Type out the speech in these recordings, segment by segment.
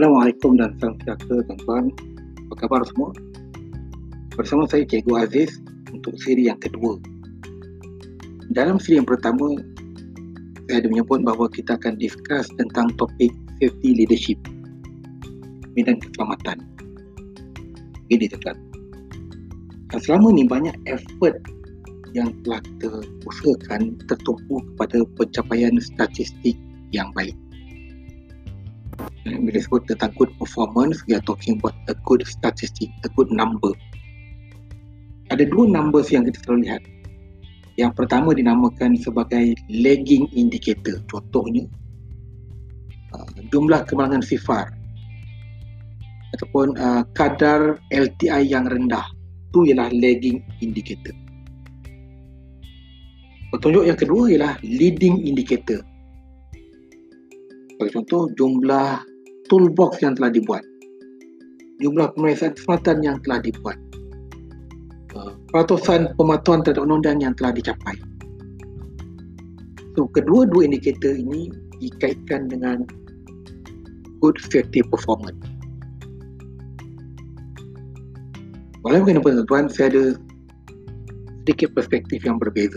Assalamualaikum dan salam sejahtera tuan-tuan. Apa khabar semua? Bersama saya Cikgu Aziz untuk siri yang kedua. Dalam siri yang pertama, saya ada menyebut bahawa kita akan discuss tentang topik safety leadership bidang keselamatan. Ini tuan-tuan. Selama ni banyak effort yang telah kita tertumpu kepada pencapaian statistik yang baik bila sebut tentang good performance we are talking about a good statistic a good number. Ada dua numbers yang kita selalu lihat. Yang pertama dinamakan sebagai lagging indicator. Contohnya uh, jumlah kemalangan sifar ataupun uh, kadar LTI yang rendah. Itu ialah lagging indicator. Petunjuk yang kedua ialah leading indicator sebagai contoh jumlah toolbox yang telah dibuat. Jumlah pemeriksaan kesempatan yang telah dibuat. Uh, peratusan pematuhan terhadap undang-undang yang telah dicapai. So kedua-dua indikator ini dikaitkan dengan good safety performance. Walaupun kenapa tuan-tuan saya ada sedikit perspektif yang berbeza.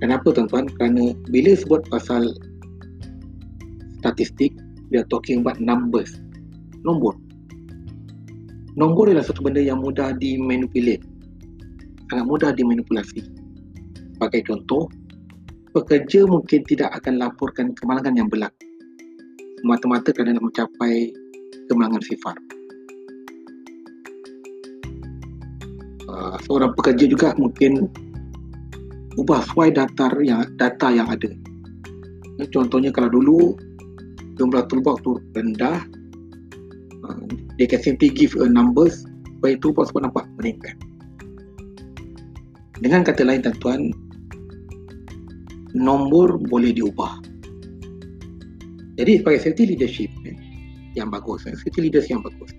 Kenapa tuan-tuan? Kerana bila sebut pasal statistik we are talking about numbers. Nombor. Nombor adalah satu benda yang mudah dimanipulate. Sangat mudah dimanipulasi. Sebagai contoh pekerja mungkin tidak akan laporkan kemalangan yang berlaku semata-mata kerana nak mencapai kemalangan sifar uh, seorang pekerja juga mungkin ubah sesuai data yang data yang ada. Contohnya kalau dulu jumlah toolbox tu rendah. Uh, they can simply give a numbers supaya toolbox pun nampak meningkat. Dengan kata lain tuan-tuan nombor boleh diubah. Jadi sebagai safety leadership eh, yang bagus eh, safety leaders yang bagus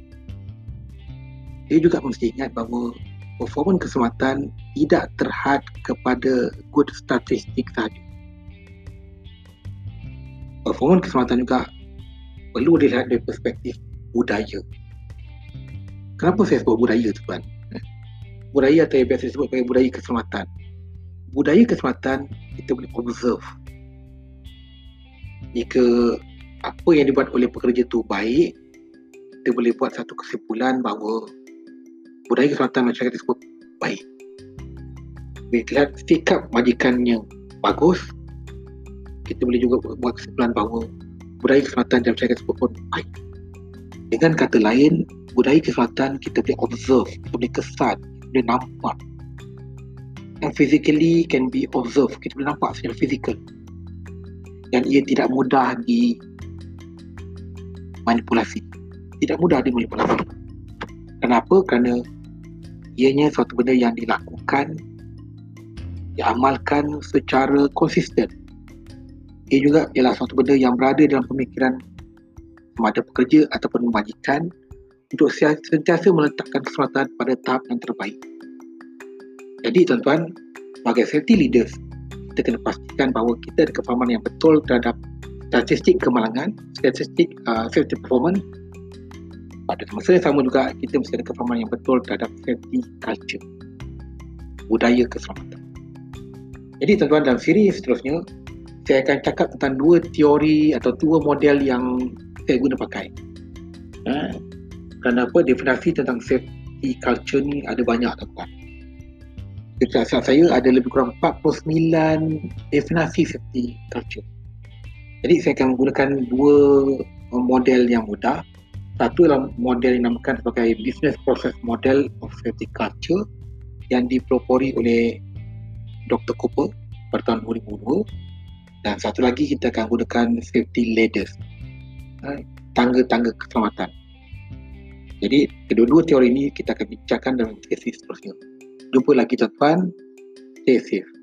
dia juga mesti ingat bahawa performance keselamatan tidak terhad kepada good statistik sahaja performance keselamatan juga perlu dilihat dari perspektif budaya. Kenapa saya sebut budaya tu kan? Budaya atau yang biasa disebut sebagai budaya keselamatan. Budaya keselamatan kita boleh observe. Jika apa yang dibuat oleh pekerja tu baik, kita boleh buat satu kesimpulan bahawa budaya keselamatan masyarakat tersebut baik. Bila sikap majikannya bagus, kita boleh juga buat kesimpulan bahawa budaya keselamatan dalam masyarakat tersebut pun baik. Dengan kata lain, budaya keselamatan kita boleh observe, kita boleh kesan, kita boleh nampak. Yang physically can be observed, kita boleh nampak secara fizikal. Dan ia tidak mudah di manipulasi. Tidak mudah dimanipulasi. Kenapa? Kerana ianya suatu benda yang dilakukan, diamalkan secara konsisten ia juga ialah suatu benda yang berada dalam pemikiran sama ada pekerja ataupun memajikan untuk sentiasa meletakkan keselamatan pada tahap yang terbaik. Jadi tuan-tuan, sebagai safety leaders, kita kena pastikan bahawa kita ada kefahaman yang betul terhadap statistik kemalangan, statistik uh, safety performance. Pada masa yang sama juga, kita mesti ada kefahaman yang betul terhadap safety culture, budaya keselamatan. Jadi tuan-tuan dalam siri seterusnya, saya akan cakap tentang dua teori atau dua model yang saya guna pakai. Ha? Kenapa definisi tentang safety culture ni ada banyak tuan-tuan. Kecelakaan saya ada lebih kurang 49 definisi safety culture. Jadi saya akan menggunakan dua model yang mudah. Satu adalah model yang dinamakan sebagai Business Process Model of Safety Culture yang dipelopori oleh Dr. Cooper pada tahun 2002 dan satu lagi kita akan gunakan safety ladders tangga-tangga keselamatan. Jadi kedua-dua teori ini kita akan bincangkan dalam sesi seterusnya. Jumpa lagi tuan-tuan. Stay safe